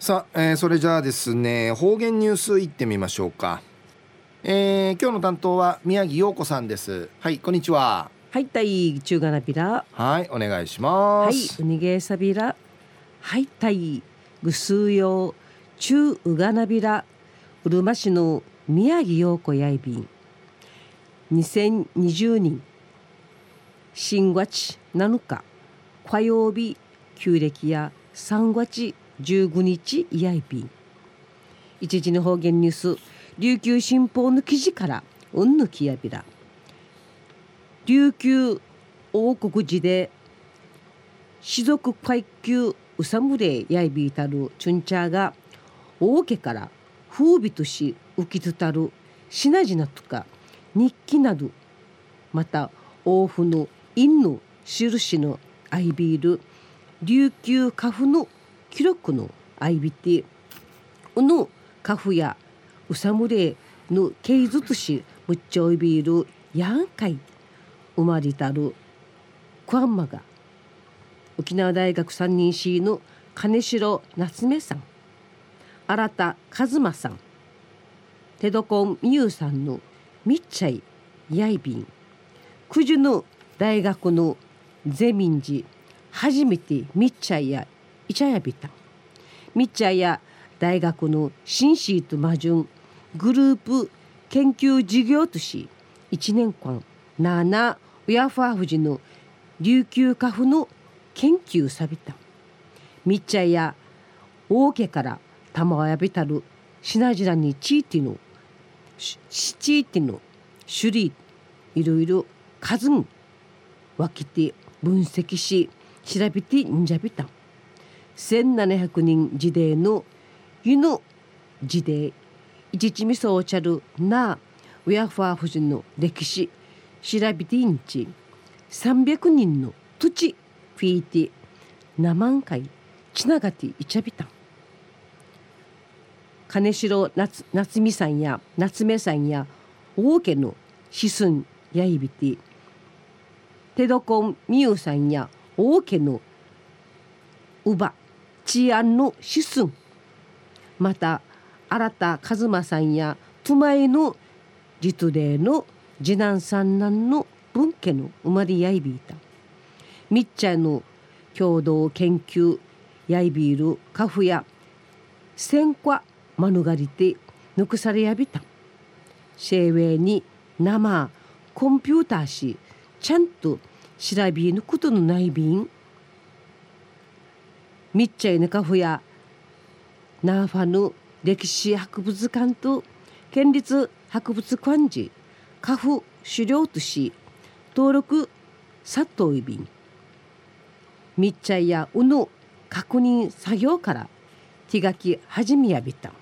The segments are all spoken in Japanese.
さあ、えー、それじゃあですね方言ニュースいってみましょうか、えー、今日の担当は宮城陽子さんです。はいこんにちは。はいたい中がなびらはいお願いします。はいうにげさびらはいたいぐすうよ中うがなびらうるま市の宮城陽子やいびん。2020年新月7日火曜日旧暦や3月15日イヤイピン一時の方言ニュース。琉球新報の記事からうんぬきやびら。琉球王国時で士族階級うさむれやいびいたるチュンチャーが王家から風美とし浮きつたる品々とか日記などまた王府の陰の印のアイビール琉球家父の記録のアイビティのカフやうさむれのけいずつしむっちょいビールやんかい。生まれたるクワンマが沖縄大学三人 C の金城夏目さん。新田和馬さん。テドコンみゆさんのみっちゃいやいびん。九十の大学のゼミンジ初めてみっちゃいやイチャヤビタ。ミッチャや大学のシンシートマジュングループ研究事業とし1年間ナーナウヤファフジの琉球家父の研究さびたミッチャや王家から玉をやびたる品々にチーティのチーティの種類いろいろ数分分けて分析し調べてんじゃびた。1700人時代の湯の時代一ちみそおちゃるなウヤファー夫人の歴史調べていんち。300人の土地フィーティ生万回ちながていちゃびた。金城夏夏美さんや夏目さんや王家の子孫やいびて。テドコンミユさんや王家の乳母。治安の子孫また新田和馬さんや妻江の実例の次男三男の文家の生まれやいびいた。みっちゃんの共同研究やいびいるカフや戦火免れて抜くされやびた。シェーウェイに生コンピューターしちゃんと調べ抜くことのないびんミッチャイネカフやナーファの歴史博物館と県立博物館寺カフ資料とし登録殺到イビンミッチャイやウの確認作業から手書き始めやびた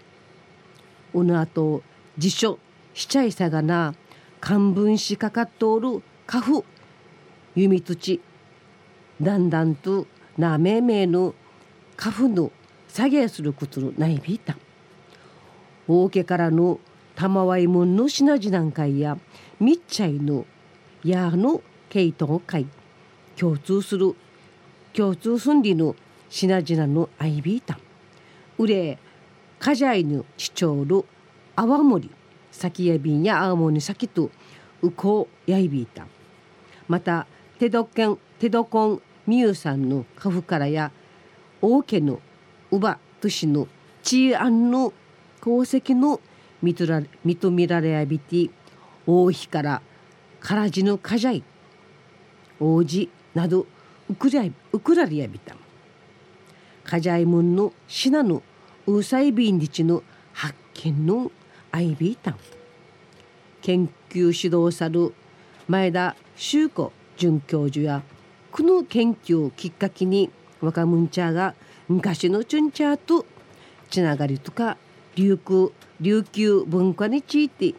うのあと辞書しちゃいさがな漢文しかかっとおるカフ弓土だんだんとなめめの花粉の作業することのないびいた大家からの玉わいもんの品々なんかやみっちゃいのやの系統会共通する共通すんりの品々のあいびいたうれかじゃいぬちちょうる泡盛先やびんや青森先とうこうやいびいたまた手どけん手どこんみゆさんのカフからや王家の乳母都市の治安の功績の認められやびて王妃からからじのかじゃい王子などウクラウクラリアビタかじゃいもんの品のウサイビンリチの発見のアイビータン研究指導さる前田修子准教授やこの研究をきっかけに若むんちゃが昔のチュンチャーとつながりとか琉球琉球文化について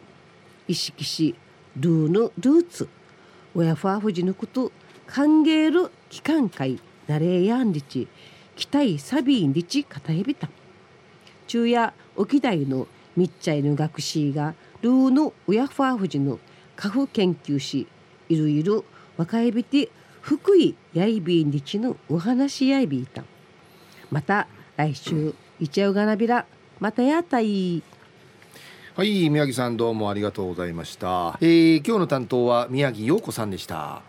意識しルーのルーツ親ファーフジのこと歓迎る機関会なれやんりち期待サビンりちかたえびた昼夜沖大のみっちゃいの学士がルーの親ファーフジの家父研究しいろいろ若いびて福井やいびんりちのお話やいびいたまた来週いちゃうがなびらまたやったい。はい宮城さんどうもありがとうございました、えー、今日の担当は宮城陽子さんでした。